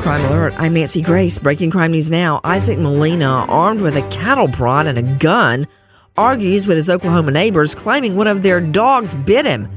Crime Alert, I'm Nancy Grace. Breaking crime news now. Isaac Molina, armed with a cattle prod and a gun, argues with his Oklahoma neighbors, claiming one of their dogs bit him.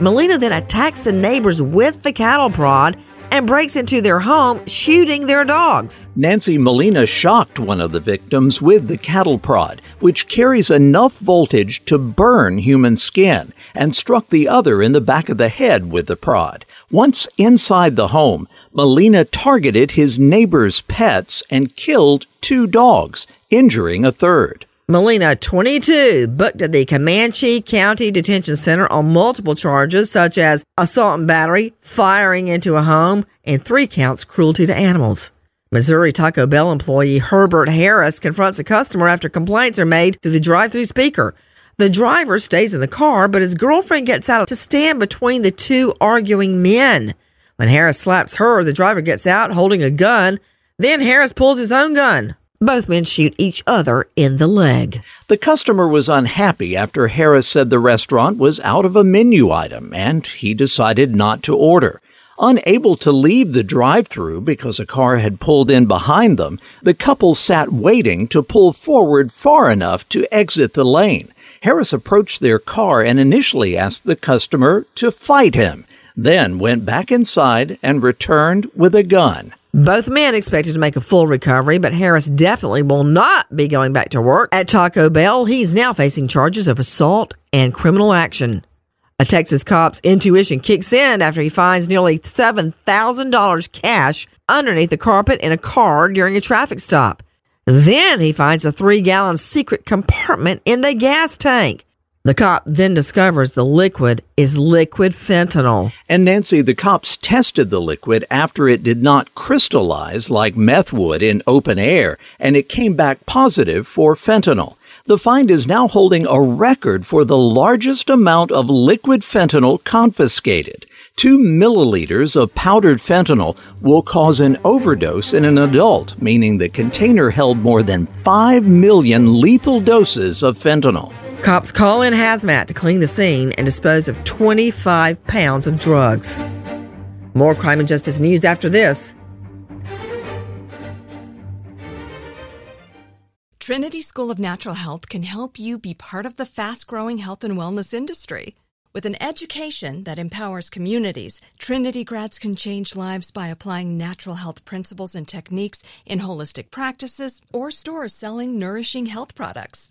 Molina then attacks the neighbors with the cattle prod and breaks into their home, shooting their dogs. Nancy Molina shocked one of the victims with the cattle prod, which carries enough voltage to burn human skin, and struck the other in the back of the head with the prod. Once inside the home, Molina targeted his neighbor's pets and killed two dogs, injuring a third. Molina, 22, booked at the Comanche County Detention Center on multiple charges such as assault and battery, firing into a home, and three counts cruelty to animals. Missouri Taco Bell employee Herbert Harris confronts a customer after complaints are made through the drive through speaker. The driver stays in the car, but his girlfriend gets out to stand between the two arguing men. When Harris slaps her, the driver gets out holding a gun. Then Harris pulls his own gun. Both men shoot each other in the leg. The customer was unhappy after Harris said the restaurant was out of a menu item and he decided not to order. Unable to leave the drive through because a car had pulled in behind them, the couple sat waiting to pull forward far enough to exit the lane. Harris approached their car and initially asked the customer to fight him, then went back inside and returned with a gun. Both men expected to make a full recovery, but Harris definitely will not be going back to work at Taco Bell. He's now facing charges of assault and criminal action. A Texas cop's intuition kicks in after he finds nearly $7,000 cash underneath the carpet in a car during a traffic stop. Then he finds a three gallon secret compartment in the gas tank. The cop then discovers the liquid is liquid fentanyl. And Nancy, the cops tested the liquid after it did not crystallize like meth would in open air, and it came back positive for fentanyl. The find is now holding a record for the largest amount of liquid fentanyl confiscated. Two milliliters of powdered fentanyl will cause an overdose in an adult, meaning the container held more than 5 million lethal doses of fentanyl. Cops call in hazmat to clean the scene and dispose of 25 pounds of drugs. More crime and justice news after this. Trinity School of Natural Health can help you be part of the fast growing health and wellness industry. With an education that empowers communities, Trinity grads can change lives by applying natural health principles and techniques in holistic practices or stores selling nourishing health products.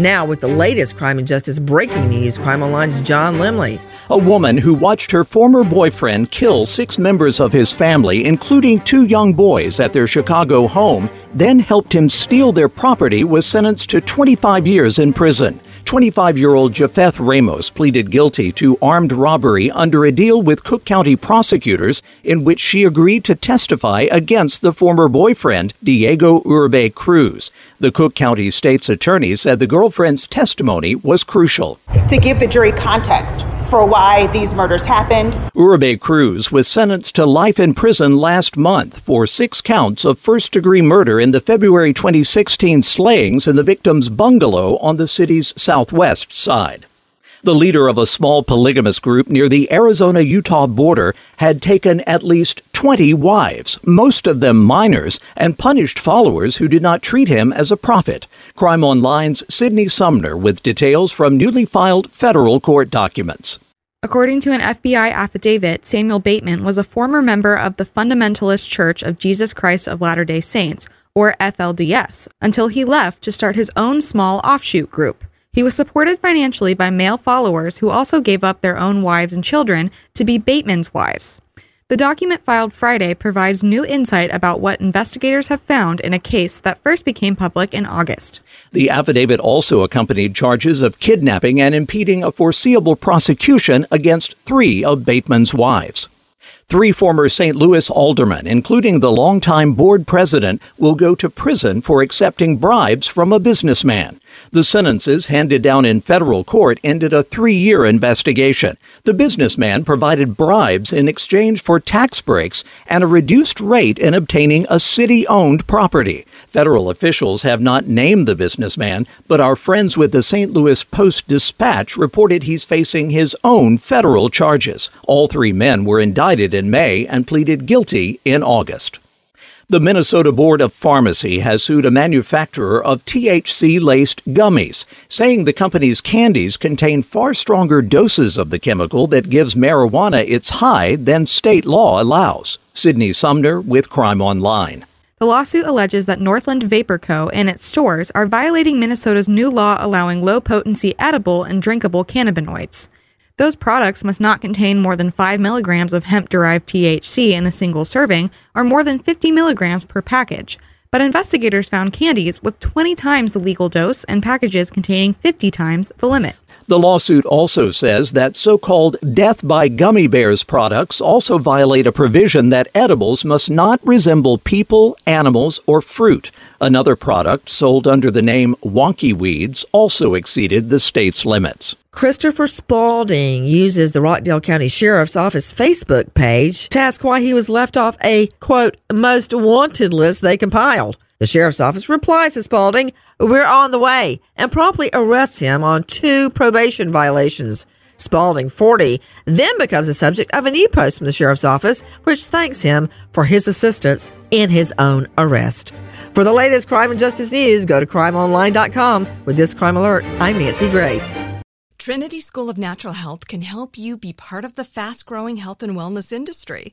Now, with the latest crime and justice breaking news, Crime Online's John Limley. A woman who watched her former boyfriend kill six members of his family, including two young boys, at their Chicago home, then helped him steal their property, was sentenced to 25 years in prison. 25 year old Jafeth Ramos pleaded guilty to armed robbery under a deal with Cook County prosecutors in which she agreed to testify against the former boyfriend, Diego Uribe Cruz. The Cook County State's attorney said the girlfriend's testimony was crucial. To give the jury context for why these murders happened. Uribe Cruz was sentenced to life in prison last month for six counts of first degree murder in the February 2016 slayings in the victim's bungalow on the city's southwest side. The leader of a small polygamous group near the Arizona Utah border had taken at least 20 wives, most of them minors, and punished followers who did not treat him as a prophet. Crime Online's Sydney Sumner with details from newly filed federal court documents. According to an FBI affidavit, Samuel Bateman was a former member of the Fundamentalist Church of Jesus Christ of Latter day Saints, or FLDS, until he left to start his own small offshoot group. He was supported financially by male followers who also gave up their own wives and children to be Bateman's wives. The document filed Friday provides new insight about what investigators have found in a case that first became public in August. The affidavit also accompanied charges of kidnapping and impeding a foreseeable prosecution against three of Bateman's wives. Three former St. Louis aldermen, including the longtime board president, will go to prison for accepting bribes from a businessman. The sentences handed down in federal court ended a three year investigation. The businessman provided bribes in exchange for tax breaks and a reduced rate in obtaining a city owned property. Federal officials have not named the businessman, but our friends with the St. Louis Post Dispatch reported he's facing his own federal charges. All three men were indicted in May and pleaded guilty in August. The Minnesota Board of Pharmacy has sued a manufacturer of THC laced gummies, saying the company's candies contain far stronger doses of the chemical that gives marijuana its high than state law allows. Sydney Sumner with Crime Online. The lawsuit alleges that Northland Vapor Co. and its stores are violating Minnesota's new law allowing low potency edible and drinkable cannabinoids. Those products must not contain more than 5 milligrams of hemp derived THC in a single serving or more than 50 milligrams per package. But investigators found candies with 20 times the legal dose and packages containing 50 times the limit. The lawsuit also says that so called death by gummy bears products also violate a provision that edibles must not resemble people, animals, or fruit. Another product sold under the name Wonky Weeds also exceeded the state's limits. Christopher Spalding uses the Rockdale County Sheriff's Office Facebook page to ask why he was left off a quote most wanted list they compiled. The sheriff's office replies to Spalding, We're on the way, and promptly arrests him on two probation violations. Spalding, 40, then becomes the subject of an e post from the sheriff's office, which thanks him for his assistance in his own arrest. For the latest crime and justice news, go to crimeonline.com. With this crime alert, I'm Nancy Grace. Trinity School of Natural Health can help you be part of the fast growing health and wellness industry.